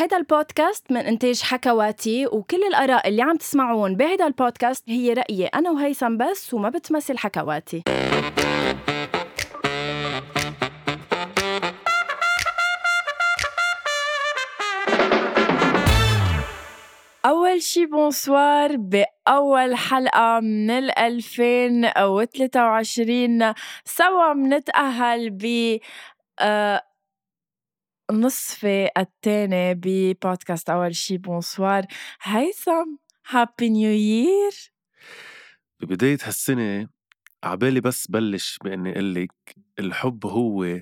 هيدا البودكاست من إنتاج حكواتي وكل الآراء اللي عم تسمعون بهيدا البودكاست هي رأيي أنا وهيثم بس وما بتمثل حكواتي. أول شي بونسوار بأول حلقة من ال 2023 سوا منتأهل ب نصفي الثاني ببودكاست أول شي bonsoir. هيثم happy new year ببداية هالسنة عبالي بس بلش بإني قلك الحب هو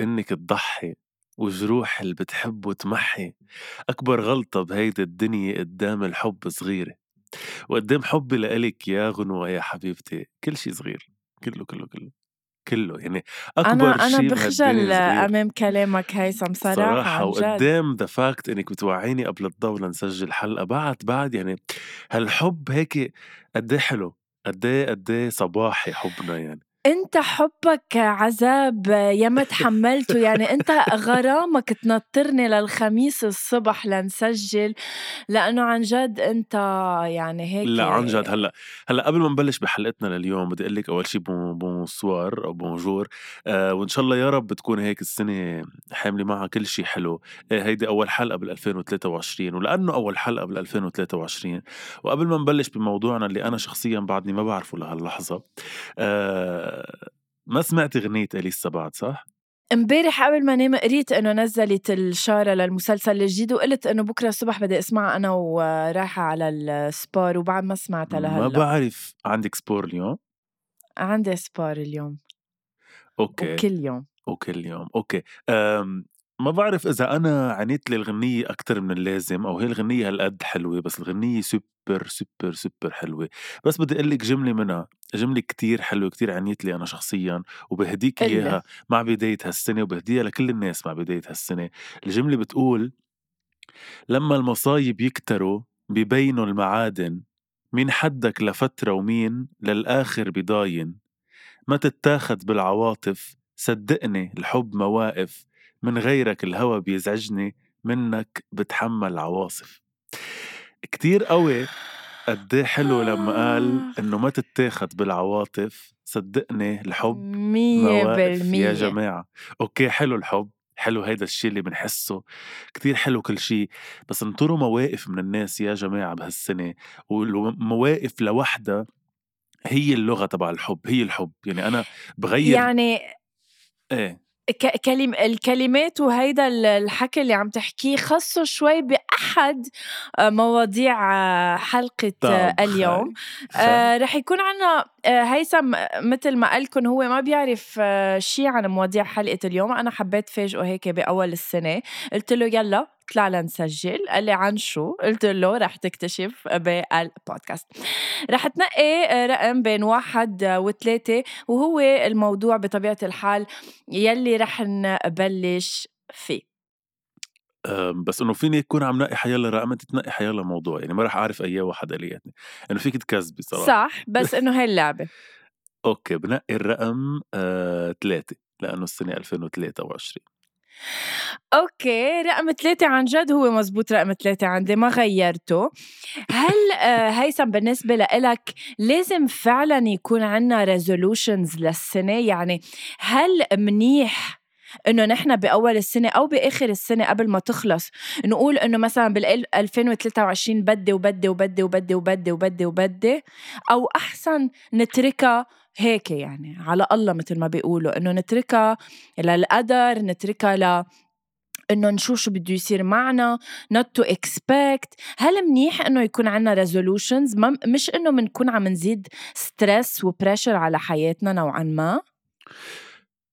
إنك تضحي وجروح اللي بتحب وتمحي. أكبر غلطة بهيدي الدنيا قدام الحب صغيرة. وقدام حبي لإلك يا غنوة يا حبيبتي كل شي صغير كله كله كله. كله يعني أكبر أنا شيء أنا بخجل أمام كلامك هيثم صراحة, صراحة وقدام ذا فاكت إنك بتوعيني قبل الضوء لنسجل حلقة بعد بعد يعني هالحب هيك قد إيه حلو؟ قد إيه قد إيه صباحي حبنا يعني. انت حبك عذاب ياما تحملته. يعني انت غرامك تنطرني للخميس الصبح لنسجل. لأنه عن جد انت يعني هيك لا عن جد. هلأ هلأ قبل ما نبلش بحلقتنا لليوم بدي أقول لك أول شيء bonsoir أو bonjour. آه وإن شاء الله يا رب تكون هيك السنة حاملة معها كل شيء حلو. آه هيدي أول حلقة بال 2023 ولأنه أول حلقة بال 2023 وقبل ما نبلش بموضوعنا اللي أنا شخصيا بعدني ما بعرفه لهاللحظة آه ما سمعتي غنية أليسا بعد صح؟ امبارح قبل ما نام قريت إنه نزلت الشارة للمسلسل الجديد وقلت إنه بكرة الصبح بدي أسمعها أنا ورايحة على ال sport وبعد ما سمعتها لهلأ. ما بعرف عندك sport اليوم؟ عندي sport اليوم. okay. وكل يوم. وكل يوم. okay. أم ما بعرف إذا أنا عنيت للغنية أكثر من اللازم أو هي الغنية هالقد حلوة بس الغنية super super super حلوة. بس بدي أقول لك جملة منها جملة كتير حلوة كتير عنيت لي أنا شخصيا وبهديك إياها مع بداية هالسنة وبهديها لكل الناس مع بداية هالسنة. الجملة بتقول لما المصايب يكتروا ببينوا المعادن مين حدك لفترة ومين للآخر بضاين ما تتاخد بالعواطف صدقني الحب مواقف من غيرك الهوى بيزعجني منك بتحمل عواصف. كتير قوي قد إيه حلو لما قال آه. إنه ما تتاخد بالعواطف صدقني الحب مية بالمية. يا جماعة. أوكي حلو الحب حلو هيدا الشيء اللي بنحسه. كتير حلو كل شيء بس انطروا مواقف من الناس يا جماعة بهالسنة ومواقف لوحدها هي اللغة تبع الحب هي الحب. يعني أنا بغير يعني إيه؟ كلم الكلمات وهيدا الحكي اللي عم تحكيه خصه شوي بأحد آه، مواضيع آه، حلقة آه، اليوم. رح يكون عنا هيثم مثل ما قالكم هو ما بيعرف شي عن مواضيع حلقة اليوم. أنا حبيت فاجئه هيك بأول السنة. قلت له يلا طلع لنسجل. قال لي عن شو؟ قلت له رح تكتشف بالبودكاست. رح تنقي رقم بين واحد وثلاثة. وهو الموضوع بطبيعة الحال يلي رح نبلش فيه. بس إنه فيني يكون عم نقي حيلا رقم انت تنقي حيلا موضوع يعني ما رح أعرف اي واحد الياتني إنه فيك تكذبي صراحة. صح بس إنه هي اللعبة. okay بنقي الرقم آه، ثلاثة لأنه السنة 2023 okay رقم ثلاثة عن جد هو مزبوط رقم ثلاثة عندي ما غيرته. هل آه، هيثم بالنسبة لإلك لازم فعلا يكون عنا resolutions للسنة؟ يعني هل منيح إنه نحن بأول السنة أو بآخر السنة قبل ما تخلص نقول إنه مثلا بال 2023 بدي وبدي وبدي وبدي وبدي وبدي وبدي أو أحسن نتركها هيك يعني على الله مثل ما بيقولوا إنه نتركها للقدر نتركها ل إنه نشوف شو بده يصير معنا not to expect. هل منيح إنه يكون عنا resolutions مش إنه بنكون عم نزيد stress و pressure على حياتنا نوعا ما؟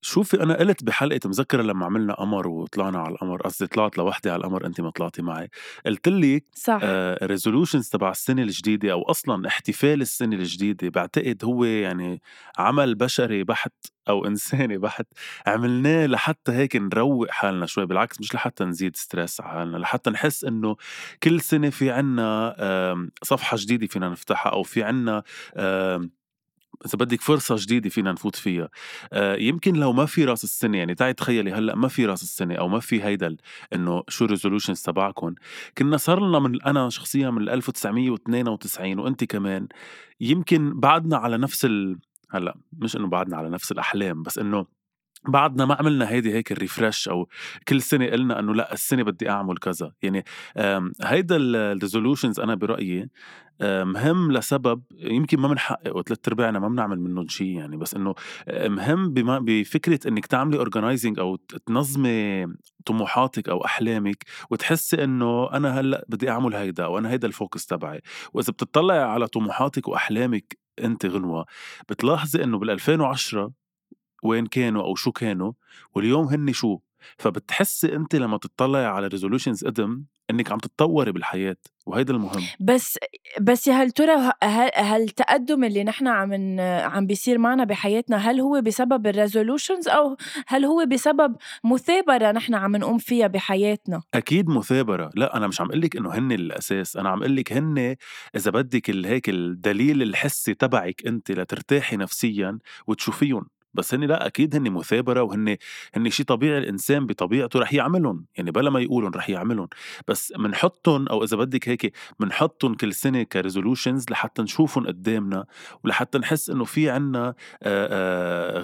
شوفي أنا قلت بحلقة مذكرة لما عملنا قمر وطلعنا على القمر قصدي طلعت لوحدي على القمر انت ما طلعتي معي. قلت لك صح. resolutions آه تبع السنة الجديدة أو أصلا احتفال السنة الجديدة بعتقد هو يعني عمل بشري بحت أو إنساني بحت عملناه لحتى هيك نروق حالنا شوي بالعكس مش لحتى نزيد stress على حالنا لحتى نحس إنه كل سنة في عنا صفحة جديدة فينا نفتحها أو في عنا إذا بدك فرصة جديدة فينا نفوت فيها. آه يمكن لو ما في رأس السنة يعني تعي تخيلي هلأ ما في رأس السنة أو ما في هيدا إنه شو ال resolutions تبعكم كنا صار لنا من أنا شخصيا من 1992 وأنت كمان يمكن بعدنا على نفس ال هلأ مش إنه بعدنا على نفس الأحلام بس إنه بعدنا ما عملنا هيدي هيك ال refresh أو كل سنة قلنا إنه لأ السنة بدي أعمل كذا. يعني هيدا ال resolutions أنا برأيي مهم لسبب يمكن ما بنحققه ثلاث أرباعنا ما بنعمل منهم شيء يعني بس إنه مهم بما بفكرة إنك تعملي organizing أو تنظمي طموحاتك أو أحلامك وتحسي إنه أنا هلأ بدي أعمل هيدا أو أنا هيدا ال focus تبعي. وإذا بتطلعي على طموحاتك وأحلامك أنت غنوة بتلاحظي إنه بال 2010 وين كانوا أو شو كانوا واليوم هن شو؟ فبتحسي أنت لما تطلعي على resolutions قدم إنك عم تتطوري بالحياة وهيدا المهم. بس بس يا هل ترى هل التقدم اللي نحن عم عم بيصير معنا بحياتنا هل هو بسبب الريزولوشنز أو هل هو بسبب مثابرة نحن عم نقوم فيها بحياتنا؟ أكيد مثابرة. لا أنا مش عم أقول لك إنه هن الأساس أنا عم أقول لك هن إذا بدك هيك الدليل الحسي تبعك أنت لترتاحي نفسيا وتشوفيهم. بس هن لأ أكيد هن مثابرة وهن هن شيء طبيعي الإنسان بطبيعته رح يعملهم يعني بلا ما يقولهم رح يعملهم. بس بنحطهم أو إذا بدك هيك بنحطهم كل سنة كريزولوشنز لحتى نشوفهم قدامنا ولحتى نحس إنه في عنا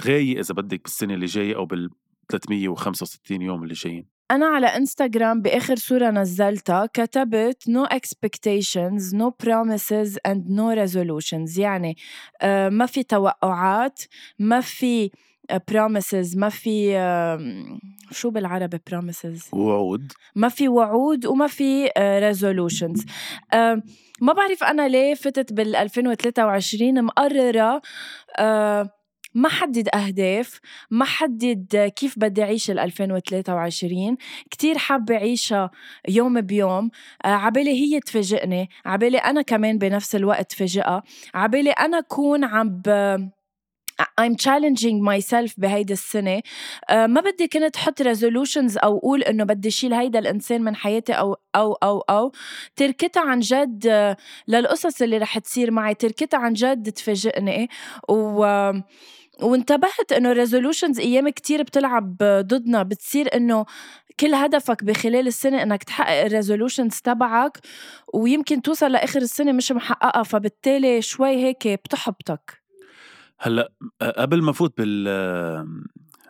غاية إذا بدك بالسنة اللي جاية أو بال 365 يوم اللي جايين. أنا على إنستغرام بآخر صورة نزلتها كتبت no expectations no promises and no resolutions. يعني آه، ما في توقعات ما في promises ما في شو بالعربي promises وعود. ما في وعود وما في آه، resolutions. ما بعرف أنا ليه فتت بال 2023 مقررة آه، ما حدد أهداف ما حدد كيف بدي أعيش ال 2023 كتير حابة أعيشها يوم بيوم. آه، عبالي هي تفاجئني عبالي أنا كمان بنفس الوقت فاجئها عبالي أنا أكون عم ب... I'm challenging myself بهيدي السنة. uh, ما بدي كنت حط resolutions أو أقول إنه بدي شيل هيدا الإنسان من حياتي أو أو أو أو. تركتها عن جد للقصص اللي رح تصير معي تركتها عن جد تفاجئني. و وانتبهت إنه ال resolutions أيام كتير بتلعب ضدنا بتصير إنه كل هدفك بخلال السنة إنك تحقق ال resolutions تبعك ويمكن توصل لآخر السنة مش محققها فبالتالي شوي هيك بتحبطك. هلأ قبل ما فوت بال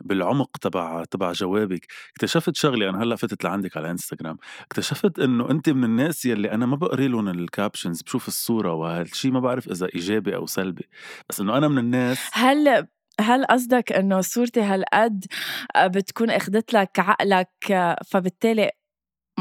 بالعمق تبع تبع جوابك اكتشفت شغلة أنا هلأ فتت لعندك على انستغرام اكتشفت إنه أنت من الناس يلي أنا ما بقري لهم ال captions بشوف الصورة وهالشي ما بعرف إذا إيجابي أو سلبي. بس إنه أنا من الناس هل هل قصدك إنه صورتي هالقد آه، بتكون اخذت لك عقلك آه، فبالتالي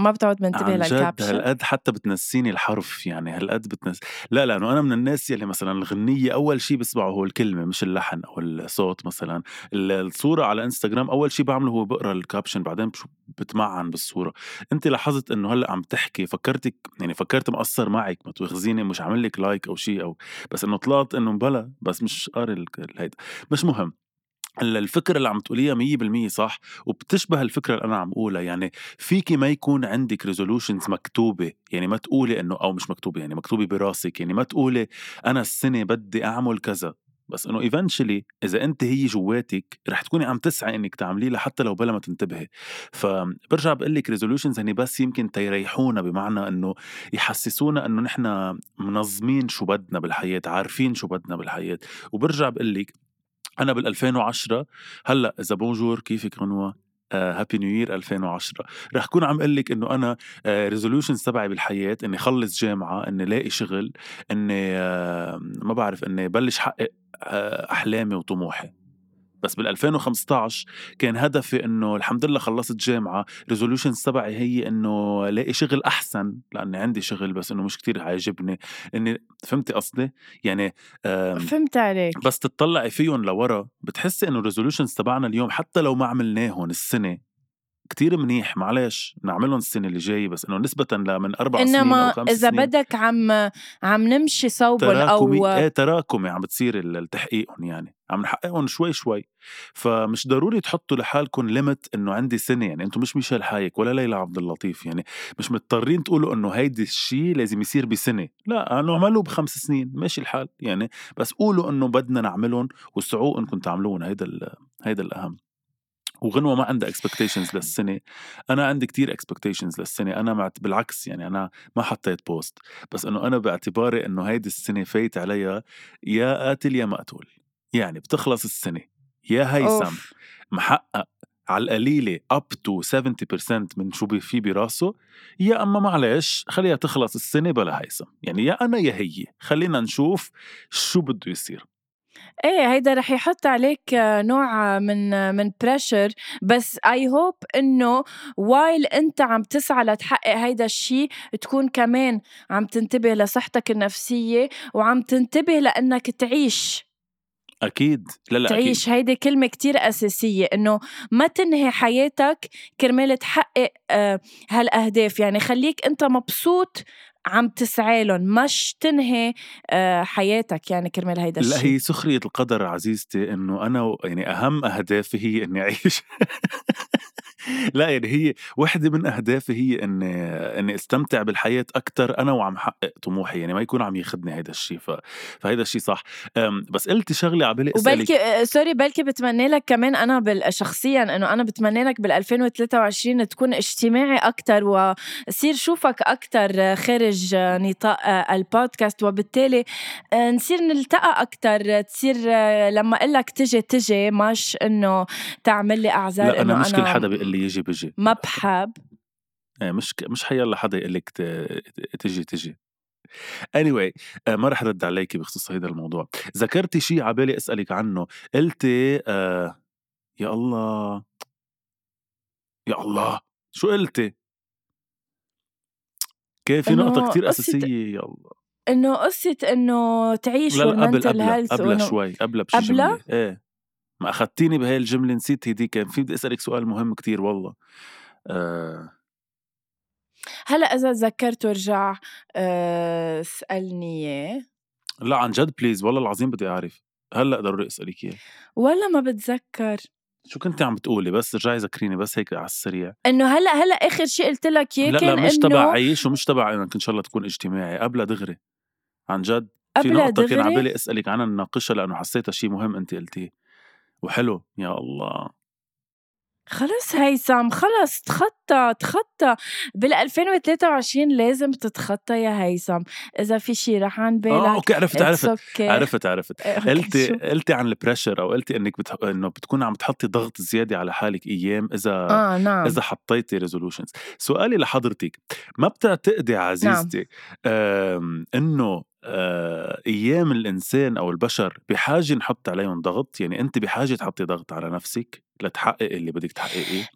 ما بتقعد منتبه لل caption. هالقد حتى بتنسيني الحرف يعني هالقد بتنس لا لأنه أنا من الناس يلي مثلا الغنية أول شيء بسمعه هو الكلمة مش اللحن أو الصوت مثلا. الصورة على إنستغرام أول شيء بعمله هو بقرأ ال caption بعدين بتمعن بالصورة. أنت لاحظت إنه هلأ عم تحكي فكرتك يعني فكرت مقصر معك ما تواخذيني مش عامل لك like أو شيء أو بس إنه طلعت إنه بلا بس مش قاري هيدا. مش مهم. الفكرة اللي عم تقوليها مية بالمية صح وبتشبه الفكرة اللي أنا عم أقولها يعني فيكي ما يكون عندك resolutions مكتوبة يعني ما تقولي إنه أو مش مكتوبة يعني مكتوبة براسك. يعني ما تقولي أنا السنة بدي أعمل كذا. بس إنه eventually إذا أنت هي جواتك رح تكوني عم تسعي إنك تعمليه لحتى لو بلا ما تنتبهي. فبرجع بقول لك resolutions هني بس يمكن تيريحونا بمعنى إنه يحسسونا إنه نحن منظمين شو بدنا بالحياة عارفين شو بدنا بالحياة. وبرجع بقول لك أنا بال 2010 هلأ إذا bonjour كيفك غنوه happy new year 2010 رح كون عم أقول لك إنه أنا resolutions آه، تبعي بالحياة إني اخلص جامعة إني لاقي شغل إني آه ما بعرف إني بلش حقق آه أحلامي وطموحي. بس بال 2015 كان هدفي إنه الحمد لله خلصت جامعة resolutions تبعي هي إنه لاقي شغل أحسن لأني عندي شغل بس إنه مش كتير عاجبني. إني فهمتي قصدي؟ يعني فهمت عليك. بس تطلعي فيهم لورا بتحسي إنه ال resolutions تبعنا اليوم حتى لو ما عملناهم السنة كتير منيح معلش نعملهم السنة اللي جاية بس إنه نسبة لمن أربع سنين إنما أو خمس إذا سنين. بدك عم عم نمشي تراكمي أو إيه تراكمي عم بتصير ال- التحقيقهم يعني. عم نحققهم شوي شوي. فمش ضروري تحطوا لحالكم limit إنه عندي سنة يعني أنتم مش ميشيل حايك ولا ليلى عبد اللطيف يعني مش مضطرين تقولوا إنه هيدي الشيء لازم يصير بسنة. لا انه اعملوا بخمس سنين ماشي الحال يعني. بس قولوا إنه بدنا نعملهم وسعوا إنكم تعملون هيدا هيدا الأهم. وغنوة ما عندها expectations للسنة. أنا عندي كتير expectations للسنة. أنا معت بالعكس يعني أنا ما حطيت post بس إنه أنا باعتباري إنه هيدي السنة فايت عليها يا قاتل يا مقتول يعني بتخلص السنة. يا هيثم. محقق. على القليلة up to 70% من شو في براسه. يا أما معلش خليها تخلص السنة بلا هيثم يعني يا أنا يا هي. خلينا نشوف شو بده يصير. إيه هيدا رح يحط عليك آه، نوع آه، من آه، من pressure بس I hope إنه while أنت عم تسعى لتحقق هيدا الشيء تكون كمان عم تنتبه لصحتك النفسية وعم تنتبه لأنك تعيش. أكيد. لا لا أكيد. تعيش. هيدي كلمة كتير أساسية إنه ما تنهي حياتك كرمال تحقق هالأهداف. يعني خليك أنت مبسوط عم تسعى لهم مش تنهي آه، حياتك يعني كرمال هيدا لا الشيء هي سخرية القدر عزيزتي إنه أنا يعني أهم أهدافي هي إني أعيش. لا يعني هي وحدة من أهدافي هي اني إني أستمتع بالحياة أكثر أنا وعم حقق طموحي يعني ما يكون عم ياخدني هيدا الشيء ف... فهيدا الشيء صح. بس قلتي شغلة عبالي أسألك وبلكي آه، sorry بلكي بتمنى لك كمان أنا بال- شخصيا إنه أنا بتمنى لك بال 2023 تكون اجتماعي أكثر وصير شوفك أكثر خارج نطاق آه، البودكاست وبالتالي آه، نصير نلتقى أكثر تصير لما أقول لك تجي تجي مش إنه تعمل لي أعذار لا أنا مش كل حدا بيقول لي يجي بيجي. ما بحب إيه، مش ك- مش حيلا حدا يقول لك ت... تجي تجي. Anyway آه، ما رح رد عليكي بخصوص هيدا الموضوع. ذكرتي شيء عبالي أسألك عنه. قلتي آه يا الله. يا الله. شو قلتي؟ كان في نقطة كتير قصة- أساسية يا الله. إنه قصة إنه تعيش لا لا قبل قبل قبل شوي قبل بشي؟ جملة إيه. ما أخدتيني بهاي الجملة نسيت هيدي كان في بدي أسألك سؤال مهم كتير والله. آه. هلأ إذا تذكرت ورجع آه، اسألني إياه. لا عن جد بليز والله العظيم بدي أعرف. هلأ ضروري أسألك إياه. ولا ما بتذكر. شو كنتي عم بتقولي؟ بس رجعي ذكريني بس هيك على السريع. إنه هلأ هلأ آخر شيء قلت لك إياه لا لا كان مش تبع عيش ومش تبع إنك إن شاء الله تكون اجتماعي. قبلها دغري. عن جد. في نقطة كان دغري؟ عبالي أسألك عنها نناقشها لأنه حسيتها شيء مهم أنت قلتيه. وحلو يا الله. خلص هيثم خلص تخطى تخطى. بال 2023 لازم تتخطى يا هيثم. إذا في شيء رح عن بالك آه okay عرفت عرفت okay. عرفت عرفت. قلتي؟ قلتي عن ال pressure أو قلتي إنك بتح... إنه بتكون عم تحطي ضغط زيادة على حالك أيام إذا آه نعم. إذا حطيتي resolutions سؤالي لحضرتك ما بتعتقدي عزيزتي آم، إنه آه، أيام الإنسان أو البشر بحاجة نحط عليهم ضغط يعني أنت بحاجة تحطي ضغط على نفسك لتحقق اللي بدك تحققيه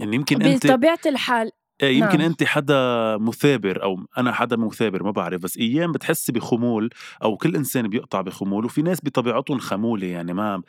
يعني يمكن أنت بطبيعة الحال إيه، يمكن نعم. أنت حدا مثابر أو أنا حدا مثابر ما بعرف بس أيام بتحسي بخمول أو كل إنسان بيقطع بخمول وفي ناس بطبيعتهم خمولة يعني ما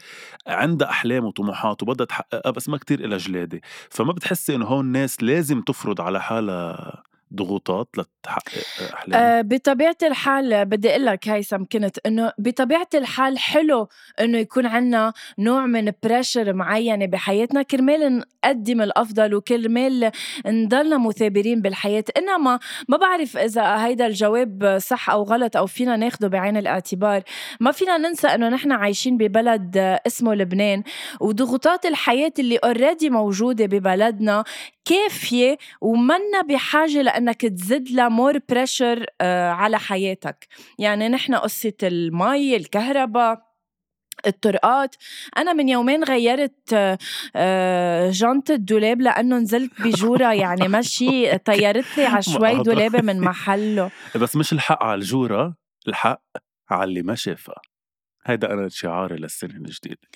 عندها أحلام وطموحات وبدها تحققها بس ما كتير إلها جلادة فما بتحسي إنه هون الناس لازم تفرض على حالها ضغوطات لتحقق احلامها آه بطبيعة الحال بدي أقول لك هيثم كنت إنه بطبيعة الحال حلو إنه يكون عنا نوع من pressure معينة بحياتنا كرمال نقدم الأفضل وكرمال نضلنا مثابرين بالحياة. إنما ما بعرف إذا هيدا الجواب صح أو غلط أو فينا ناخده بعين الاعتبار. ما فينا ننسى إنه نحن عايشين ببلد اسمه لبنان وضغوطات الحياة اللي already موجودة ببلدنا كافية ومنا بحاجة لأنك تزيد لها more pressure على حياتك. يعني نحن قصة المي الكهرباء الطرقات. أنا من يومين غيرت آه، آه، جنطة دولاب لأنه نزلت بجورة. يعني مشي طيرت لي على شوي. دولابة من محله. بس مش الحق على الجورة الحق على اللي ما شافها. هيدا أنا شعاري للسنة الجديدة.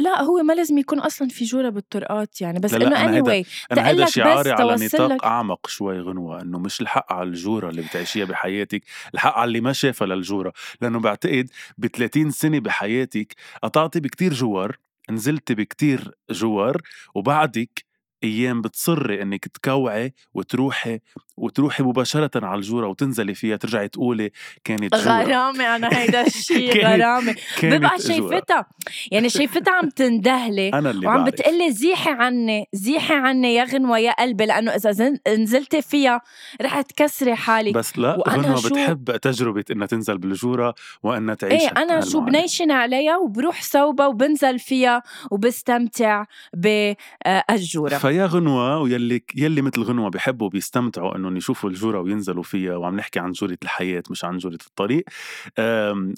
لا هو ما لازم يكون أصلا في جورة بالطرقات يعني بس أنا هيدا- anyway أنا بس شعاري على نطاق أعمق شوي غنوة إنه مش الحق على الجورة اللي بتعيشيها بحياتك الحق على اللي ما شافها للجورة لأنه بعتقد ب 30 سنة بحياتك قطعتي بكتير جوار نزلتي بكتير جوار وبعدك أيام بتصري إنك تكوعي وتروحي وتروحي مباشرة على الجورة وتنزلي فيها ترجعي تقولي كانت جورة. غرامة أنا هيدا الشيء غرامة. ببقى. شايفتها. يعني شايفتها عم تندهلي أنا اللي وعم بتقلي زيحي عني زيحي عني يا غنوة يا قلبي لأنه إذا زن- نزلتي فيها رح تكسري حالك بس لا وأنا غنوة شو- بتحب تجربة إنها تنزل بالجورة وإنها تعيش إيه أنا شو بنيشن عليها وبروح صوبها وبنزل فيها وبستمتع بالجورة فيا غنوة ويلي يلي مثل غنوة بيحبوا بيستمتعوا إنهم يشوفوا الجورة وينزلوا فيها وعم نحكي عن جورة الحياة مش عن جورة الطريق.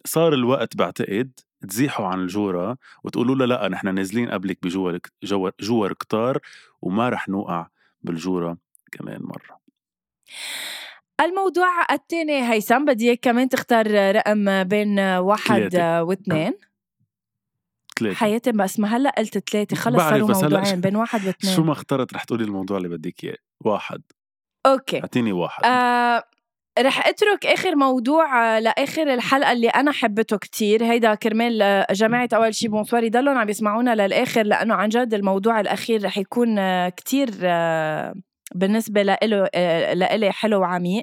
صار الوقت بعتقد تزيحوا عن الجورة وتقولوا لها لا نحن نازلين قبلك بجور جور, جور كتار وما رح نوقع بالجورة كمان مرة. الموضوع الثاني هيثم بدي إياك كمان تختار رقم بين واحد. واثنين. ثلاثة حياتي بس ما هلا قلت ثلاثة خلص صاروا موضوعين بين واحد واثنين. شو ما اخترت رح تقولي الموضوع اللي بدك إياه. واحد. okay. أعطيني واحد. آه رح أترك آخر موضوع آه، لآخر الحلقة اللي أنا حبيته كتير. هيدا كرمال آه، جماعة أول شي bonsoir يضلوا عم يسمعونا للآخر لأنه عن جد الموضوع الأخير رح يكون آه، كتير بالنسبة لإله لإلي حلو وعميق.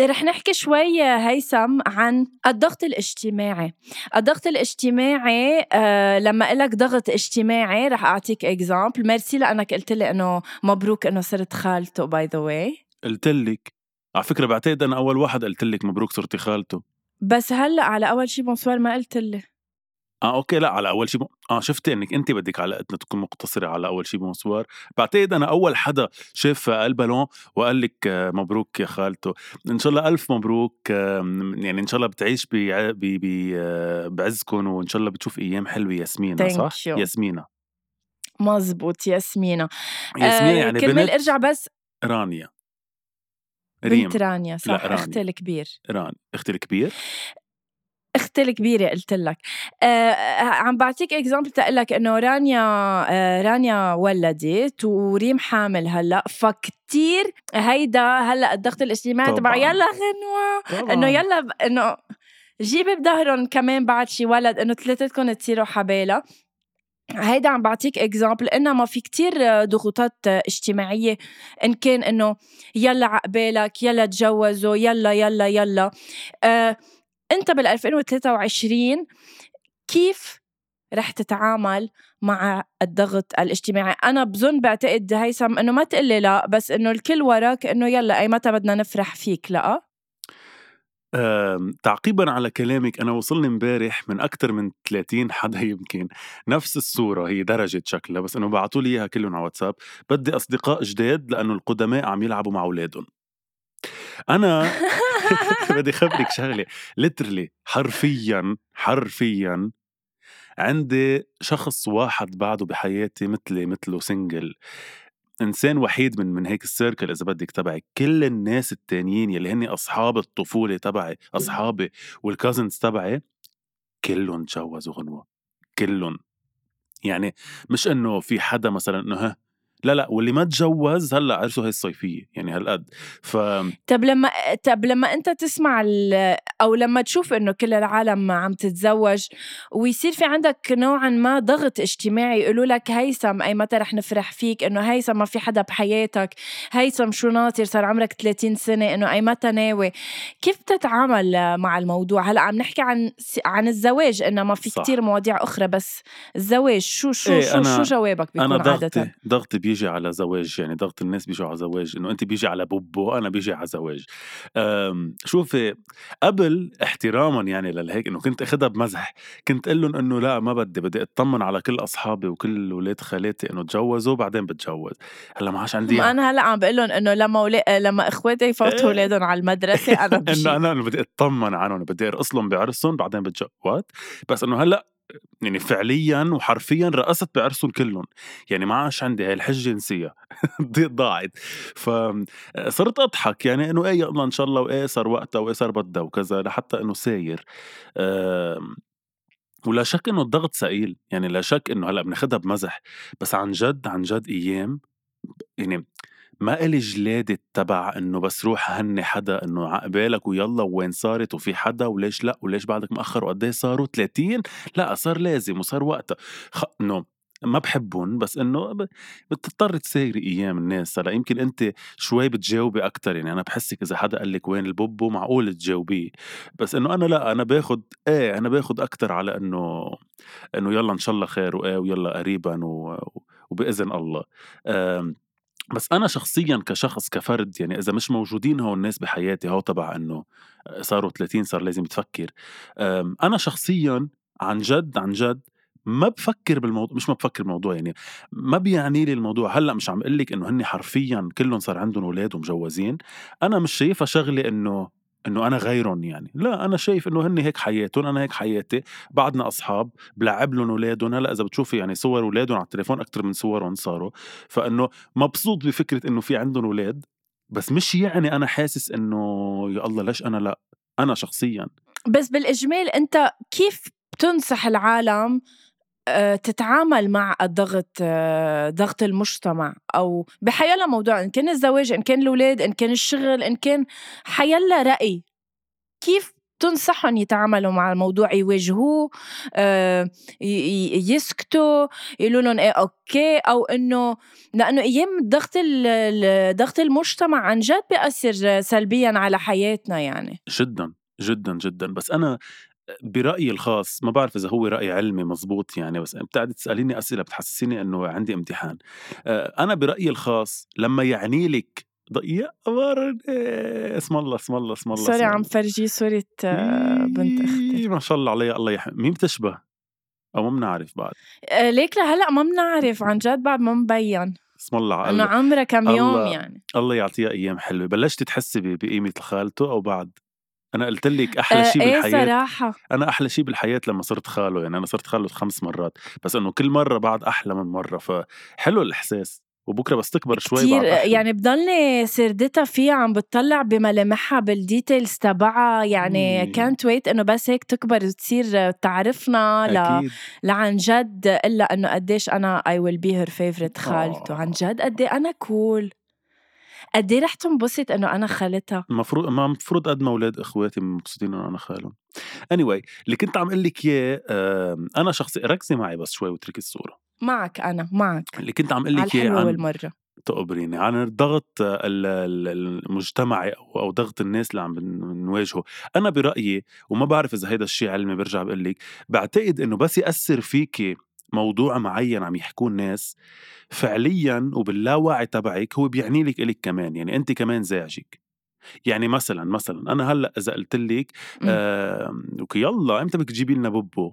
رح نحكي شوي هيثم عن الضغط الاجتماعي. الضغط الاجتماعي آه لما لك ضغط اجتماعي رح أعطيك example merci لأنك قلت لي إنه مبروك إنه صرت خالته by the way قلت لك. على فكرة بعتقد أنا أول واحد قلت لك مبروك صرتي خالته. بس هلأ على أول شي bonsoir ما قلت لي. آه okay لأ على أول شيء ب... آه شفتي إنك انت بدك علاقتنا تكون مقتصرة على أول شيء bonsoir بعتقد أنا أول حدا شاف ألبالون وقال لك آه، مبروك يا خالته. إن شاء الله ألف مبروك آه، يعني إن شاء الله بتعيش ب... ب... آه، بعزكم وإن شاء الله بتشوف أيام حلوة ياسمينة صح؟ You. ياسمينة. مزبوط ياسمينة. ياسمينة يعني كرمال بنت ارجع بس. رانيا. ريم. بنت رانيا صح لا، رانيا. أختي الكبير. ران أختي الكبير؟ أختي الكبيرة قلت لك. آه عم بعطيك example تقول لك إنه رانيا آه رانيا ولدت وريم حامل هلأ فكتير هيدا هلأ الضغط الاجتماعي تبع. يلا طبعاً. إنه يلا إنه جيبي بظهرهم كمان بعد شي ولد إنه ثلاثتكم تصيروا حبالة هيدا عم بعطيك اكزامبل انما في كتير ضغوطات اجتماعية. إن كان إنه يلا عقبالك يلا تجوزوا يلا يلا يلا. آه أنت بال 2023 كيف رح تتعامل مع الضغط الاجتماعي؟ أنا بظن بعتقد هيثم إنه ما تقلي لا بس إنه الكل وراك إنه يلا أي متى بدنا نفرح فيك لا؟ تعقيبا على كلامك أنا وصلني امبارح من أكثر من 30 حدا يمكن نفس الصورة هي درجة شكلها بس إنه بعثوا لي إياها كلهم على واتساب. بدي أصدقاء جداد لأنه القدماء عم يلعبوا مع أولادهم. أنا بدي خبرك شغلة. literally حرفيا حرفيا عندي شخص واحد بعده بحياتي مثلي مثله single إنسان وحيد من من هيك ال circle إذا بدك تبعي. كل الناس التانيين يلي هن أصحاب الطفولة تبعي أصحابي والكازنز تبعي كلهم تجوزوا غنوة. كلهم. يعني مش إنه في حدا مثلا إنه ها لا لا واللي ما تجوز هلأ عرسوا هي الصيفية يعني هالقد. ف طب لما طب لما أنت تسمع ال- أو لما تشوف إنه كل العالم عم تتزوج ويصير في عندك نوعا ما ضغط اجتماعي يقولوا لك هيثم أي متى رح نفرح فيك؟ إنه هيثم ما في حدا بحياتك. هيثم شو ناطر صار عمرك 30 سنة إنه أي متى ناوي؟ كيف بتتعامل مع الموضوع؟ هلأ عم نحكي عن عن الزواج انما في صح. كتير مواضيع أخرى بس الزواج شو شو إيه، شو أنا- شو جوابك بيكون عادة؟ ضغطي ضغطي بيجي على زواج يعني ضغط الناس بيجوا على زواج إنه انت بيجي على بوبو أنا بيجي على زواج. شوفي قبل احتراما يعني للهيك إنه كنت أخدها بمزح كنت أقول لهم إنه لا ما بدي بدي أطمن على كل أصحابي وكل ولاد خالاتي إنه تجوزوا بعدين بتجوز. هلأ ما عادش عندي أنا هلأ عم بقول لهم إنه لما ولا... لما إخواتي يفوتوا إيه. اولادهم على المدرسة أنا بجي انه أنا بدي أطمن عنهم بدي أرقص لهم بعرسهم بعدين بتجوز. بس إنه هلأ يعني فعليا وحرفيا رقصت بعرسهم كلهم. يعني ما عادش عندي هاي الحجة نسيها ضاعت. فصرت أضحك. يعني إنه إيه يلا إن شاء الله وإيه صار وقتها وإيه صار بدها وكذا لحتى إنه ساير. ولا شك إنه الضغط ثقيل. يعني لا شك إنه هلأ بناخدها بمزح. بس عن جد عن جد أيام يعني ما إلي جلادة تبع إنه بس روح هني حدا إنه عقبالك ويلا وين صارت وفي حدا وليش لأ وليش بعدك مأخر وقد إيه صاروا 30 لأ صار لازم وصار وقتها. خ... إنه ما بحبهم بس إنه بتضطر تسايري أيام الناس. هلأ يمكن أنت شوي بتجاوبي أكثر يعني أنا بحسك إذا حدا قال لك وين البوبو معقول تجاوبيه. بس إنه أنا لأ أنا باخد إيه أنا باخد أكثر على إنه إنه يلا إن شاء الله خير وإيه ويلا قريبا و... وبإذن الله. بس أنا شخصيا كشخص كفرد يعني إذا مش موجودين هون الناس بحياتي هو تبع إنه صاروا 30 صار لازم تفكر أنا شخصيا عن جد عن جد ما بفكر بالموضوع مش ما بفكر بالموضوع يعني ما بيعني لي الموضوع. هلأ مش عم أقول لك إنه هن حرفيا كلهم صار عندهم أولاد ومجوزين. أنا مش شايفها شغلة إنه إنه أنا غيرهم يعني. لا أنا شايف إنه هن هيك حياتهم أنا هيك حياتي. بعدنا أصحاب بلعب لهم أولادهم. هلأ إذا بتشوفي يعني صور أولادهم على التليفون أكثر من صورهم صاروا. فإنه مبسوط بفكرة إنه في عندهم أولاد بس مش يعني أنا حاسس إنه يا الله ليش أنا لا. أنا شخصيا. بس بالإجمال أنت كيف بتنصح العالم تتعامل مع الضغط آه، ضغط المجتمع أو بحيلا موضوع إن كان الزواج إن كان الأولاد إن كان الشغل إن كان حيلا رأي. كيف تنصحهم يتعاملوا مع الموضوع يواجهوه آه، يسكتوا يقولوا لهم إيه أوكي أو إنه لأنه أيام ضغط ضغط المجتمع عن جد بيأثر سلبيا على حياتنا يعني. جدا جدا جدا. بس أنا برأيي الخاص ما بعرف إذا هو رأي علمي مزبوط يعني بس بتقعدي تسأليني أسئلة بتحسسيني إنه عندي امتحان. أنا برأيي الخاص لما يعني لك يا اسم الله اسم الله اسم الله سوري عم فرجي صورة بنت أختي ما شاء الله عليها الله يحمي مين بتشبه؟ أو ما بنعرف بعد. ليك لهلأ ما بنعرف عن جد بعد ما مبين. اسم الله على انه عمرها كم يوم يعني. الله يعطيها أيام حلوة. بلشتي تحسي بقيمة خالته أو بعد؟ أنا قلت لك أحلى شيء إيه بالحياة صراحة. أنا أحلى شيء بالحياة لما صرت خاله يعني أنا صرت خاله خمس مرات بس إنه كل مرة بعد أحلى من مرة فحلو الإحساس. وبكرة بس تكبر شوي كتير. يعني بضلني سردتها فيها عم بتطلع بملامحها بال details تبعها يعني كانت ويت إنه بس هيك تكبر وتصير تعرفنا ل... لعن جد إلا إنه قديش أنا I will be her favorite خالته. عن جد قد أنا cool قد إيه رح تنبسط إنه أنا خالتها؟ المفروض ما المفروض قد ما أولاد إخواتي مبسوطين إنه أنا خالهم. اني anyway, اللي كنت عم أقول لك اياه أنا شخصي ركزي معي بس شوي وتركي الصورة. معك أنا معك. اللي كنت عم أقول لك إياه عن والمرة. تقبريني عن الضغط المجتمعي أو ضغط الناس اللي عم نواجهه أنا برأيي وما بعرف إذا هيدا الشيء علمي برجع بقول لك بعتقد إنه بس يأثر فيكي موضوع معين عم يحكوه الناس فعليا وباللاوعي تبعك هو بيعني لك إلك كمان يعني أنت كمان زعجك. يعني مثلا مثلا أنا هلأ إذا قلت لك آه أوكي يلا إمتى بدك تجيبي لنا بوبو؟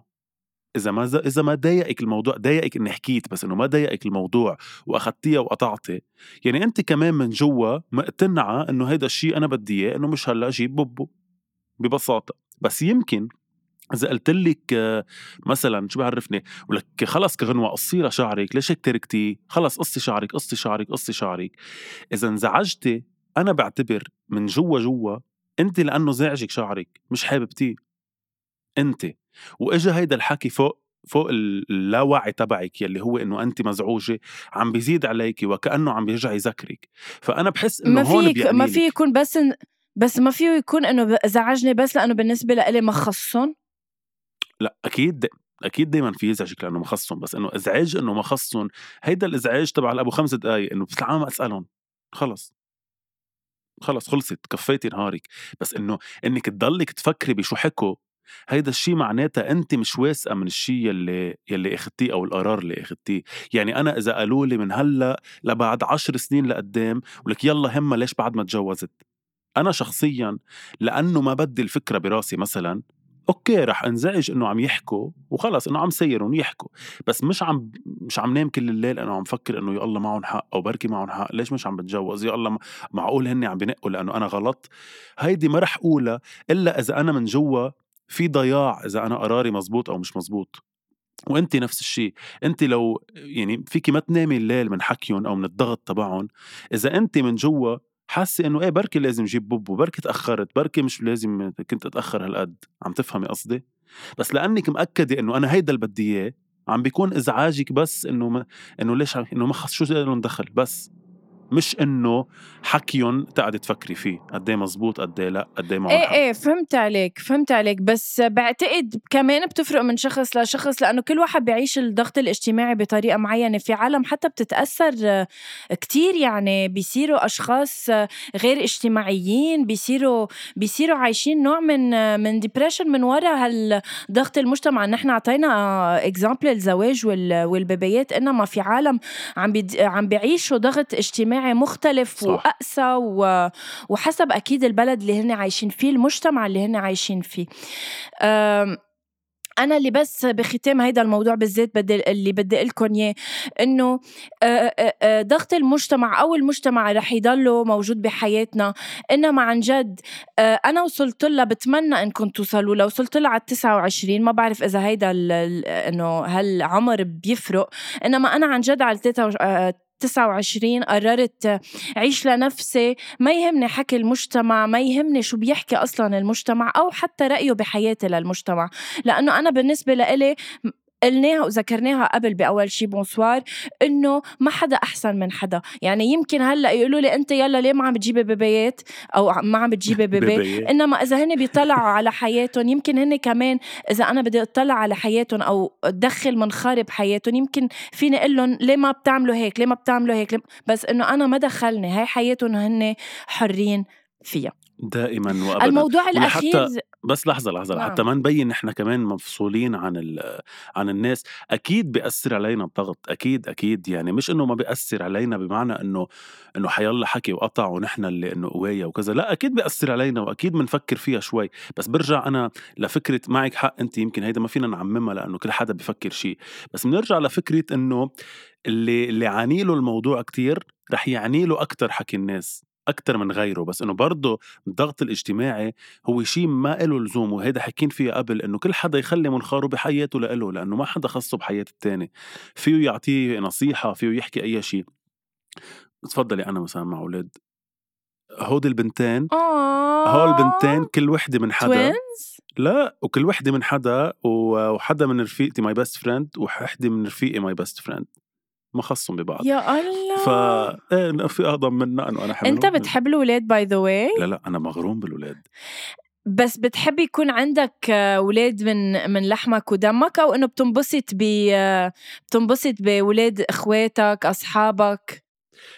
إذا ما إذا ما ضايقك الموضوع ضايقك إني حكيت بس إنه ما ضايقك الموضوع واخذتيها وقطعتي يعني أنت كمان من جوا مقتنعة إنه هيدا الشيء أنا بدي إياه إنه مش هلأ أجيب بوبو. ببساطة. بس يمكن إذا قلت لك مثلا شو بعرفني ولك خلص كغنوة قصي لشعرك ليش هيك تركتي؟ خلص قصي شعرك قصي شعرك قصي شعرك. إذا انزعجتي أنا بعتبر من جوا جوا انت لأنه زعجك شعرك مش حاببتيه. انت. وإجا هيدا الحكي فوق فوق اللاوعي تبعك يلي هو إنه انت مزعوجة عم بيزيد عليك وكأنه عم بيرجع يذكرك فأنا بحس إنه ما هون ما في يكون بس بس ما فيه يكون إنه زعجني بس لأنه بالنسبة لإلي ما خصهم لأ أكيد أكيد دايمًا في يزعجك لإنه ما خصّن، بس إنه إزعاج إنه ما خصّن هيدا الإزعاج تبع أبو خمس دقايق إنه بتطلعي ما أسألهم خلص. خلص خلصت كفّيتي نهارِك، بس إنه إنِّك تضلِّك تفكّري بشو حكوا هيدا الشي معناتها أنتِ مش واثقة من الشي يلّي يلّي أخدتيه أو القرار اللي أخدتيه، يعني أنا إذا قالوا لي من هلّأ لبعد عشر سنين لقدّام ولك يلّا همّا ليش بعد ما تجوّزت؟ أنا شخصيًا لإنه ما بدّي الفكرة براسي مثلًا okay رح أنزعج إنه عم يحكوا وخلص إنه عم سيرهم يحكوا. بس مش عم مش عم نام كل الليل أنا عم فكر إنه يا الله معهم حق أو بركي معهم حق. ليش مش عم بتجوز؟ يا الله معقول هن عم بنقوا لأنه أنا غلط؟ هيدي ما رح أقولها إلا إذا أنا من جوا في ضياع إذا أنا قراري مزبوط أو مش مزبوط. وأنت نفس الشيء أنت لو يعني فيكي ما تنامي الليل من حكيهم أو من الضغط تبعهم. إذا أنت من جوا حاسه إنه إيه بركي لازم جيب بوبو بركي تأخرت بركي مش لازم كنت أتأخر هالقد. عم تفهمي قصدي؟ بس لأنك مأكدة إنه أنا هيدا اللي بدي إياه عم بيكون إزعاجك بس إنه ما إنه ليش إنه ما خص شو لهم دخل بس. مش إنه حكيهم تقعد تفكري فيه قد إيه مزبوط قد إيه لا قد إيه معهم إيه. إيه فهمت عليك فهمت عليك بس بعتقد كمان بتفرق من شخص لشخص لأنه كل واحد بيعيش الضغط الاجتماعي بطريقة معينة في عالم حتى بتتأثر كتير يعني بيصيروا أشخاص غير اجتماعيين بيصيروا بيصيروا عايشين نوع من من depression من وراء هالضغط المجتمع نحن أعطينا example الزواج والبيبيات إنما في عالم عم. عم بيعيشوا ضغط اجتماعي مختلف صح. وأقسى و... وحسب أكيد البلد اللي هن عايشين فيه المجتمع اللي هن عايشين فيه أم... أنا اللي بس بختام هيدا الموضوع بالذات بدي اللي بدي لكم إياه إنه ضغط المجتمع أو المجتمع رح يضله موجود بحياتنا إنما عن جد أنا وصلت لها بتمنى انكم توصلوا لو وصلت لها على 29 ما بعرف إذا هيدا إنه هالعمر بيفرق إنما أنا عن جد على 29 قررت عيش لنفسي ما يهمني حكي المجتمع ما يهمني شو بيحكي أصلا المجتمع أو حتى رأيه بحياتي للمجتمع. لأنه أنا بالنسبة لإلي قلناها وذكرناها قبل بأول شي بونسوار إنه ما حدا أحسن من حدا. يعني يمكن هلأ يقولوا لي أنت يلا ليه ما عم بتجيبي بيبيات؟ أو ما عم بتجيبي بيبي إنما إذا هن بيطلعوا على حياتهم يمكن هن كمان إذا أنا بدي أطلع على حياتهم أو أدخل منخار بحياتهم يمكن فيني أقول لهم ليه ما بتعملوا هيك؟ ليه ما بتعملوا هيك؟ بس إنه أنا ما دخلني. هاي حياتهم هن حرين فيها. دائما وابدا. الموضوع الأخير بس لحظة لحظة نعم. حتى ما نبين نحن كمان مفصولين عن عن الناس أكيد بيأثر علينا الضغط. أكيد أكيد. يعني مش إنه ما بيأثر علينا بمعنى إنه إنه حيلا حكي وقطع ونحن اللي إنه قوايا وكذا. لا أكيد بيأثر علينا وأكيد بنفكر فيها شوي. بس برجع أنا لفكرة معك حق أنت يمكن هيدا ما فينا نعممها لأنه كل حدا بفكر شيء بس بنرجع لفكرة إنه اللي اللي عاني له الموضوع كتير رح يعني له أكثر حكي الناس. أكتر من غيره بس إنه برضه الضغط الاجتماعي هو شيء ما له لزوم وهيدا حكين فيها قبل إنه كل حدا يخلي منخاره بحياته لإله لأنه ما حدا خصه بحياة التاني. فيه يعطيه نصيحة فيه يحكي أي شيء. تفضلي أنا مثلا مع أولاد. هودي البنتين هول البنتين كل وحدة من حدا؟ لا وكل وحدة من حدا وحدا من رفيقتي my best friend وحدة من رفيقي my best friend ما خصهم ببعض. يا الله! ف إيه في اعظم منا إنه أنا أنت بتحب الاولاد by the way لا لا أنا مغروم بالاولاد بس بتحب يكون عندك أولاد من من لحمك ودمك أو إنه بتنبسط ب بتنبسط باولاد إخواتك أصحابك؟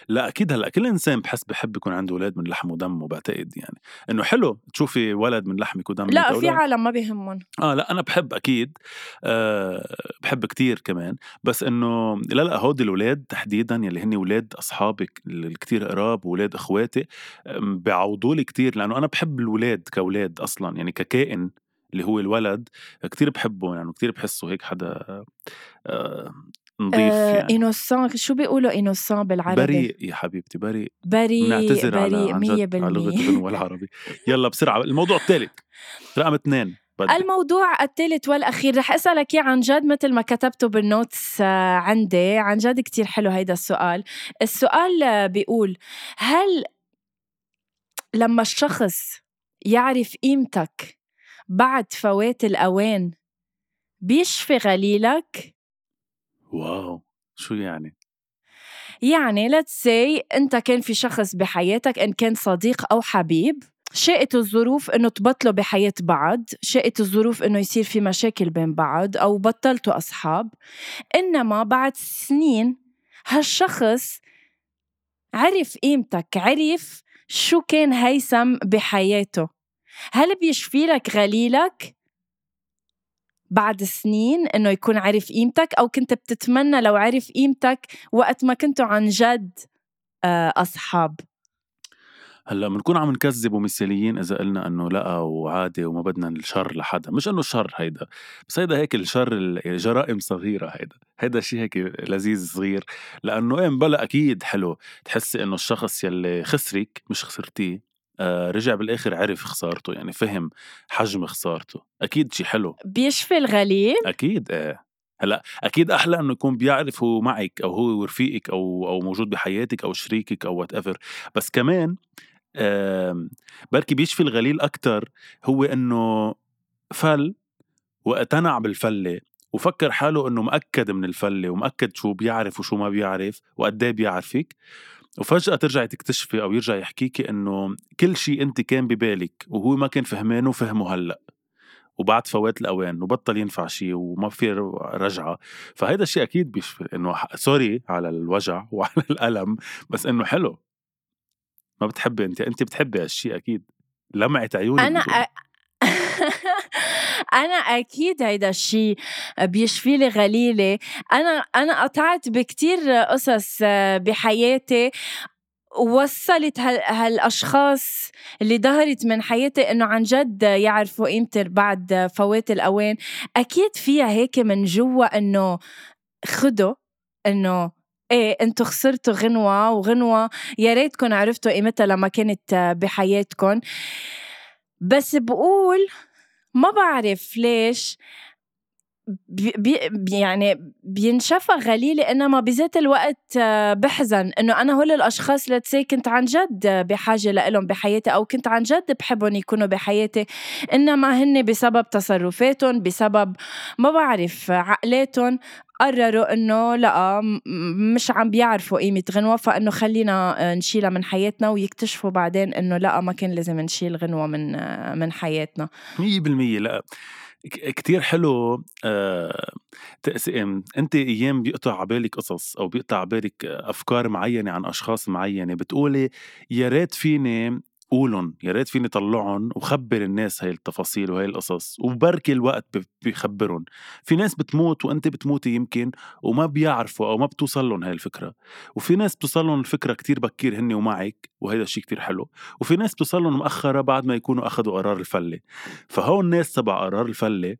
لا أكيد هلأ كل إنسان بحس بحب يكون عنده أولاد من لحم ودم بعتقد يعني إنه حلو تشوفي ولد من لحمك ودمك لا في عالم ما بيهمهم. آه لأ أنا بحب أكيد أه بحب كتير كمان بس إنه لا لأ هودي الاولاد تحديدا يلي هن أولاد اصحابي الكتير قراب واولاد إخواتي بيعوضوا لي كتير لأنه أنا بحب الاولاد كاولاد أصلا يعني ككائن اللي هو الولد كتير بحبه يعني كتير بحسه هيك حدا نظيف آه يعني. إنوسان شو بيقولوا إنوسان بالعربي؟ بريء يا حبيبتي بريء. بريء نعتذر على بريء عن جد على لغة 100% البنو العربي. يلا بسرعة الموضوع الثالث. رقم اثنين بدي الموضوع الثالث والأخير رح أسألك إياه عن جد مثل ما كتبته بال notes آه، عندي. عن جد كتير حلو هيدا السؤال. السؤال آه، بيقول هل لما الشخص يعرف قيمتك بعد فوات الأوان بيشفي غليلك؟ wow شو يعني؟ يعني let's say أنت كان في شخص بحياتك إن كان صديق أو حبيب شاءت الظروف إنه تبطلوا بحياة بعض شاءت الظروف إنه يصير في مشاكل بين بعض أو بطلتوا أصحاب. إنما بعد سنين هالشخص عرف قيمتك عرف شو كان هيثم بحياته. هل بيشفي لك غليلك؟ بعد سنين إنه يكون عارف قيمتك أو كنت بتتمنى لو عرف قيمتك وقت ما كنتوا عن جد آه، أصحاب. هلأ بنكون عم نكذب ومثاليين إذا قلنا إنه لأ وعادي وما بدنا الشر لحدا. مش إنه الشر هيدا بس هيدا هيك الشر الجرائم صغيرة هيدا. هيدا شيء هيك لذيذ صغير. لأنه إيه بلا أكيد حلو. تحسي إنه الشخص يلي خسرك مش خسرتيه. آه رجع بالآخر عرف خسارته يعني فهم حجم خسارته. أكيد شيء حلو. بيشفي الغليل. أكيد إيه هلأ أكيد أحلى إنه يكون بيعرف هو معك أو هو ورفيقك أو أو موجود بحياتك أو شريكك أو whatever بس كمان بركي بيشفي الغليل أكتر هو إنه فل واقتنع بالفلة وفكر حاله إنه مأكد من الفلة ومأكد شو بيعرف وشو ما بيعرف وقد إيه بيعرفك. وفجأة ترجعي تكتشفي أو يرجع يحكيكي إنه كل شيء أنت كان ببالك وهو ما كان فهمانه فهمه هلأ. وبعد فوات الأوان وبطل ينفع شيء وما في رجعة. فهيدا الشيء أكيد بيشفي إنه سوري على الوجع وعلى الألم بس إنه حلو. ما بتحبي أنت أنت بتحبي هالشيء أكيد. لمعت عيونك أنا أ... أنا أكيد هيدا الشيء بيشفي لي غليلة. أنا أنا قطعت بكتير قصص بحياتي. وصلت هالأشخاص اللي ظهرت من حياتي إنه عن جد يعرفوا قيمتي بعد فوات الأوان. أكيد فيها هيك من جوا إنه خدوا إنه إيه أنتوا خسرتوا غنوة وغنوة يا ريتكم عرفتوا قيمتها لما كانت بحياتكم بس بقول ما بعرف ليش بي بي يعني بينشفى غليلة إنما بذات الوقت آه، بحزن. إنه أنا هول الأشخاص لتسي كنت عن جد بحاجة لإلهم بحياتي أو كنت عن جد بحبهم يكونوا بحياتي. إنما هن بسبب تصرفاتهم بسبب ما بعرف عقلاتهم قرروا إنه لا مش عم بيعرفوا قيمة غنوة فإنه خلينا آه، نشيلها من حياتنا ويكتشفوا بعدين إنه لا ما كان لازم نشيل غنوة من آه، من حياتنا. 100% لا كتير حلو تقسيم أنت أيام بيقطع عبالك قصص أو بيقطع عبالك أفكار معينة عن أشخاص معينة بتقولي يا ريت فيني قولن يا ريت فيني طلعهم وخبر الناس هاي التفاصيل وهي القصص وبركي الوقت بيخبرهم في ناس بتموت وأنت بتموتي يمكن وما بيعرفوا أو ما بتوصل لهم هاي الفكرة. وفي ناس بتوصل لهم الفكرة كتير بكير هن ومعك وهذا الشيء كتير حلو. وفي ناس بتوصل لهم مأخرة بعد ما يكونوا أخذوا قرار الفلة. فهون الناس تبع قرار الفلة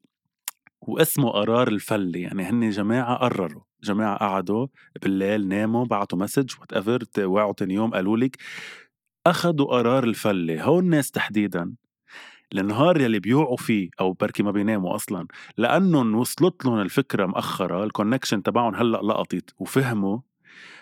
واسمه قرار الفلة يعني هن جماعة قرروا. جماعة قعدوا بالليل ناموا بعتوا message whatever وعوا تاني يوم قالوا لك أخذوا قرار الفلة هون الناس تحديدا. النهار يلي بيوعوا فيه أو بركي ما بيناموا أصلا لأنهم وصلت لهم الفكرة مأخرة ال connection تبعهم هلأ لقطت وفهموا.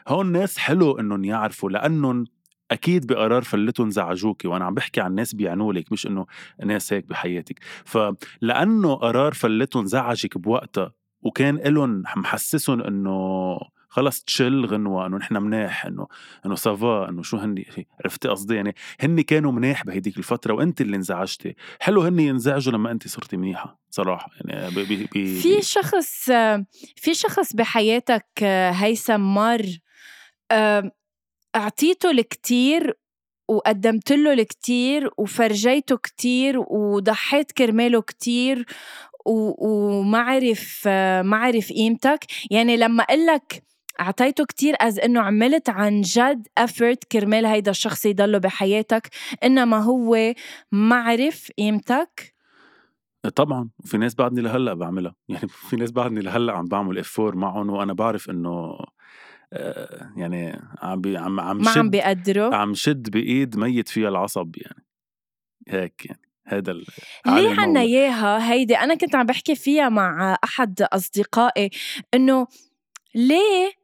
هون الناس حلو إنهم يعرفوا لأنهم أكيد بقرار فلتهم زعجوكي وأنا عم بحكي عن ناس بيعنوا لك مش إنه ناس هيك بحياتك. فلانه قرار فلتهم زعجك بوقتها وكان لهم محسسهم إنه خلص تشل غنوة إنه نحن مناح إنه إنه ça va إنه شو هن عرفتي قصدي؟ يعني هن كانوا مناح بهديك الفترة وأنت اللي انزعجتي. حلو هن ينزعجوا لما أنت صرتي منيحة صراحة يعني بي بي بي في شخص في شخص بحياتك هيثم مر أعطيته الكتير وقدمت له الكتير وفرجيته كتير وضحيت كرماله كتير وما عرف ما عرف قيمتك. يعني لما أقول لك أعطيته كتير as إنه عملت عن جد effort كرمال هيدا الشخص يضله بحياتك إنما هو ما عرف قيمتك. طبعا وفي ناس بعدني لهلأ بعملها. يعني في ناس بعدني لهلأ عم بعمل effort معهم وأنا بعرف إنه آه، يعني عم بي عم عم ما عم بيقدروا. عم شد بإيد ميت فيها العصب يعني. هيك يعني هذا ليه عنا إياها هيدي أنا كنت عم بحكي فيها مع أحد أصدقائي إنه ليه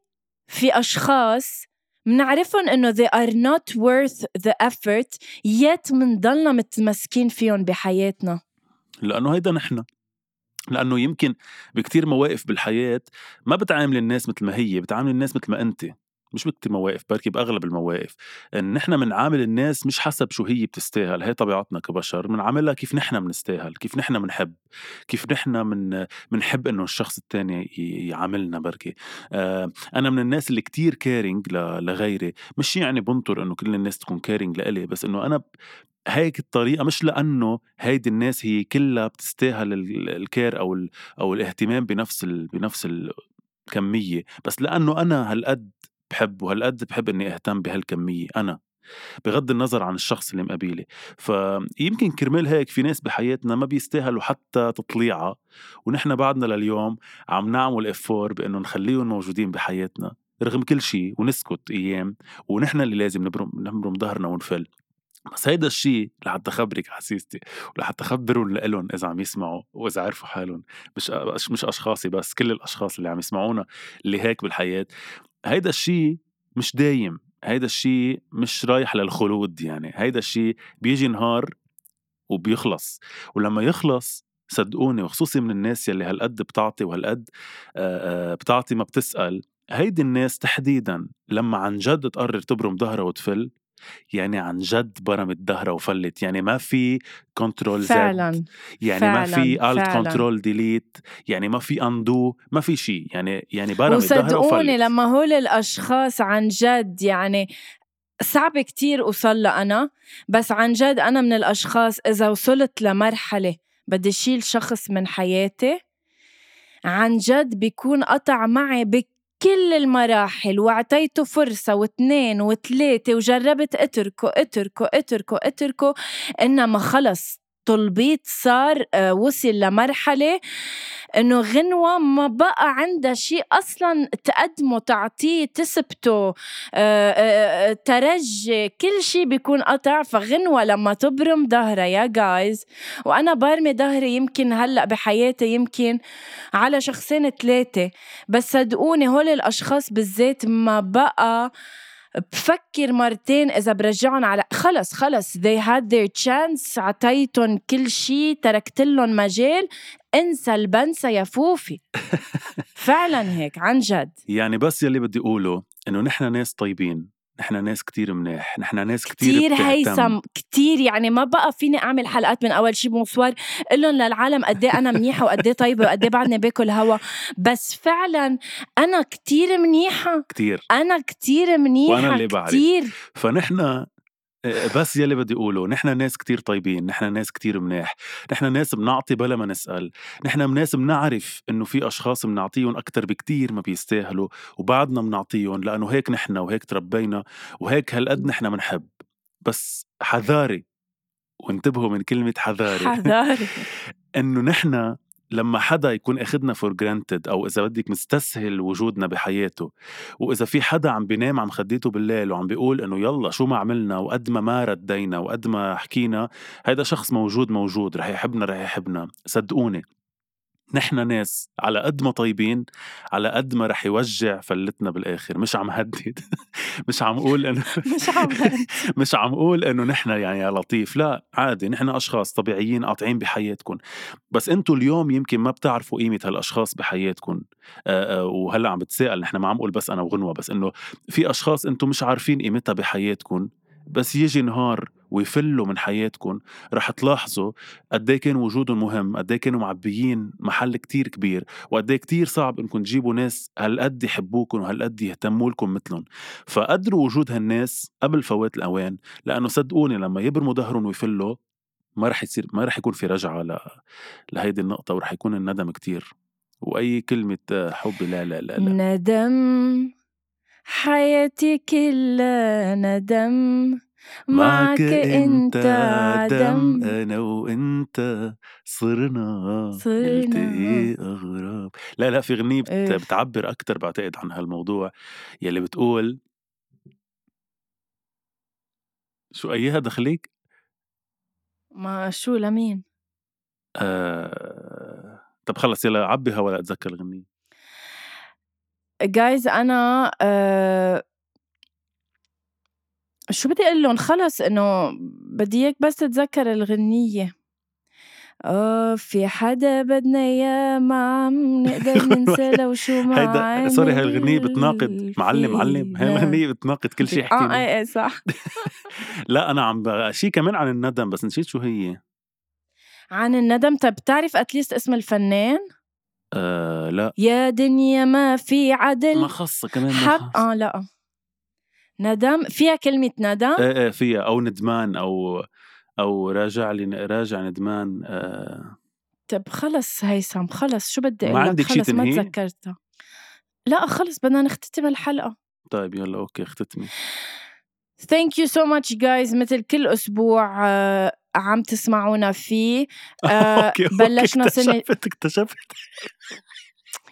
في أشخاص منعرفهم إنه they are not worth the effort yet منضلنا متمسكين فيهم بحياتنا. لأنه هيدا نحن. لأنه يمكن بكتير مواقف بالحياة ما بتعامل الناس مثل ما هي بتعامل الناس مثل ما أنت. مش بكتير مواقف بركي باغلب المواقف. إن نحن بنعامل الناس مش حسب شو هي بتستاهل هي طبيعتنا كبشر بنعاملها كيف نحن بنستاهل كيف نحن بنحب كيف نحن من بنحب إنه الشخص الثاني يعاملنا بركي. آه أنا من الناس اللي كتير caring لغيري. مش يعني بنطر إنه كل الناس تكون caring لإلي بس إنه أنا هيك الطريقة مش لأنه هيدي الناس هي كلها بتستاهل ال care أو أو الاهتمام بنفس بنفس الكميه بس لأنه أنا هالقد بحب وهالقد بحب إني أهتم بهالكمية أنا بغض النظر عن الشخص اللي مقابلي. فيمكن كرمال هيك في ناس بحياتنا ما بيستاهلوا حتى تطليعة ونحن بعدنا لليوم عم نعمل افور بإنه نخليهم موجودين بحياتنا رغم كل شيء ونسكت أيام ونحن اللي لازم نبرم نبرم ظهرنا ونفل. بس هيدا الشيء لحتى خبرك حسيستي ولحتى خبرهم لإلهم إذا عم يسمعوا وإذا عرفوا حالهم. مش مش أشخاصي بس كل الأشخاص اللي عم يسمعونا اللي هيك بالحياة. هيدا الشيء مش دايم هيدا الشيء مش رايح للخلود يعني هيدا الشيء بيجي نهار وبيخلص. ولما يخلص صدقوني وخصوصي من الناس يلي هالقد بتعطي وهالقد بتعطي ما بتسأل هيدي الناس تحديدا لما عن جد تقرر تبرم ظهرها وتفل يعني عن جد برمت ظهرها وفلت يعني ما في control فعلا يعني فعلا ما في alt. control delete يعني ما في undo ما في شيء يعني يعني برمت ظهرها وصدقوني وفلت لما هول الأشخاص عن جد يعني صعب كتير أوصل لها أنا بس عن جد أنا من الأشخاص إذا وصلت لمرحلة بدي شيل شخص من حياتي عن جد بيكون قطع معي بكل المراحل واعطيته فرصة واثنين وثلاثة وجربت أتركه أتركه أتركه أتركه إنما خلص. تلبيط صار آه، وصل لمرحلة إنه غنوة ما بقى عندها شيء أصلا تقدمه تعطيه تثبته آه، آه، ترجي كل شيء بيكون قطع. فغنوة لما تبرم ظهرها يا جايز وأنا برمي ظهري يمكن هلأ بحياتي يمكن على شخصين ثلاثة بس صدقوني هول الأشخاص بالذات ما بقى بفكر مرتين إذا برجعهم على خلص خلص. They had their chance. عطيتهم كل شيء تركت لهم مجال. انسى البنسى يا فوفي. فعلا هيك عن جد. يعني بس يلي بدي أقوله إنه نحن ناس طيبين. نحن ناس كتير منيح نحن ناس كتير, كتير. هيثم كتير يعني ما بقى فيني أعمل حلقات من أول شي bonsoir قول لهم للعالم قد إيه أنا منيحة وقد إيه طيبة وقد إيه بعدني باكل هوا. بس فعلا أنا كتير منيحة. كتير. أنا كتير منيحة وأنا اللي بعرف. كتير. فنحن بس يلي بدي أقوله نحن ناس كتير طيبين نحن ناس كتير منيح نحن ناس بنعطي بلا ما نسأل نحن ناس بنعرف إنه في أشخاص بنعطيهم أكتر بكتير ما بيستاهلوا وبعدنا بنعطيهم لأنه هيك نحن وهيك تربينا وهيك هالقد نحن بنحب بس حذاري وانتبهوا من كلمة حذاري حذاري. إنه نحن لما حدا يكون أخدنا for granted أو إذا بدك مستسهل وجودنا بحياته وإذا في حدا عم بينام عم خديته بالليل وعم بيقول إنه يلا شو ما عملنا وقد ما ما ردينا وقد ما حكينا هيدا شخص موجود موجود رح يحبنا رح يحبنا صدقوني. نحن ناس على قد ما طيبين على قد ما رح يوجع فلتنا بالآخر. مش عم هدد. مش عم أقول إنه مش عم مش عم أقول إنه نحن يعني يا لطيف. لا عادي. نحن أشخاص طبيعيين قاطعين بحياتكم. بس أنتم اليوم يمكن ما بتعرفوا قيمة هالأشخاص بحياتكم. وهلأ عم بتسائل نحن ما عم أقول بس أنا وغنوة. بس إنه في أشخاص أنتم مش عارفين قيمتها بحياتكم. بس يجي نهار ويفلوا من حياتكم رح تلاحظوا قد إيه كان وجودهم مهم قد إيه كانوا معبيين محل كتير كبير وقد إيه كتير صعب انكم تجيبوا ناس هالقد يحبوكم وهالقد يهتموا لكم مثلهم فقدروا وجود هالناس قبل فوات الأوان لأنه صدقوني لما يبرموا ظهرهم ويفلوا ما رح يصير ما رح يكون في رجعة ل... لهيدي النقطة ورح يكون الندم كتير. وأي كلمة حب لا لا لا, لا. ندم. حياتي كلها ندم. معك إنت عدم أنا وإنت صرنا صرنا. نلتقي أغراب. لا لا في غنية بت... إيه. بتعبر أكتر بعتقد عن هالموضوع يلي بتقول شو أيها دخليك؟ ما شو لمين؟ آه... طب خلص يلا عبي هوا لأتذكر الغنية جايز أنا آه شو بدي أقول لهم؟ خلص إنه بدي إياك بس تتذكر الغنية. آه في حدا بدنا إياه ما عم نقدر ننسى لو شو ما هيدا sorry هاي الغنية بتناقض معلم معلم هاي. الغنية بتناقض كل شيء آه حكينا إيه إيه صح. لا أنا عم. شيء كمان عن الندم بس نسيت شو هي. عن الندم؟ طب بتعرف at least اسم الفنان؟ آه لا. يا دنيا ما في عدل. ما خصها كمان ما حب آه لا. ندم. فيها كلمة ندم. إيه إيه فيها. أو ندمان أو أو راجع لي راجع ندمان آه. طب خلص هيثم خلص. شو بدي أقول لك؟ عندك شي خلص ما؟ تذكرتها. لا خلص بدنا نختتم الحلقة. طيب يلا okay اختتمي. Thank you so much guys. مثل كل أسبوع آه، عم تسمعونا فيه آه، okay، بلشنا سنة اكتشفت اكتشفت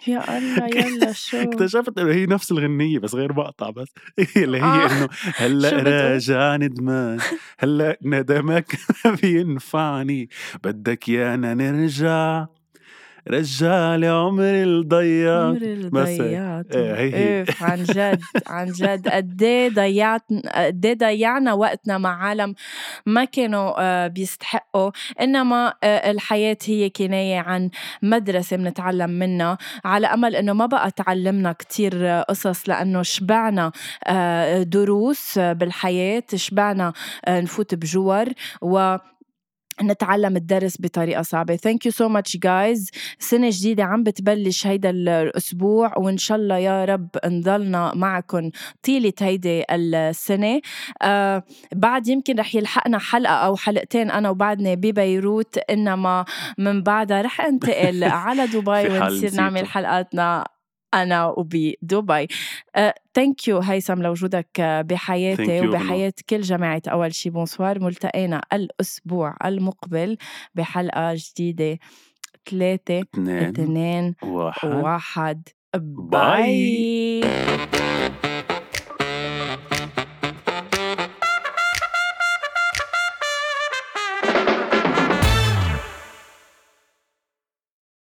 يا الله يلا شو اكتشفت إنه هي نفس الغنية بس غير مقطع بس اللي هي آه. إنه هلأ؟ راجع ندمان هلأ ندمك ما بينفعني بدك يانا نرجع عمري الضيعت عمري اللي مثل. ضيعته إيه، هي هي. عن جد عن جد. قد إيه ضيعت قد إيه ضيعنا وقتنا مع عالم ما كانوا آه، بيستحقوا. إنما آه، الحياة هي كناية عن مدرسة بنتعلم منها على أمل إنه ما بقى تعلمنا كتير آه، قصص لأنه شبعنا آه، دروس بالحياة شبعنا نفوت بجور و نتعلم الدرس بطريقة صعبة. Thank you so much guys. سنة جديدة عم بتبلش هيدا الأسبوع وإن شاء الله يا رب نضلنا معكم طيلة هيدي السنة. آه بعد يمكن رح يلحقنا حلقة أو حلقتين أنا وبعدني ببيروت إنما من بعدها رح أنتقل على دبي ونصير نعمل. حلقاتنا أنا وبدبي thank you هيثم لوجودك آه، بحياتي. وبحياة كل جماعة. أول شي bonsoir ملتقينا الأسبوع المقبل بحلقة جديدة. ثلاثة اثنين اثنين واحد. واحد. باي. باي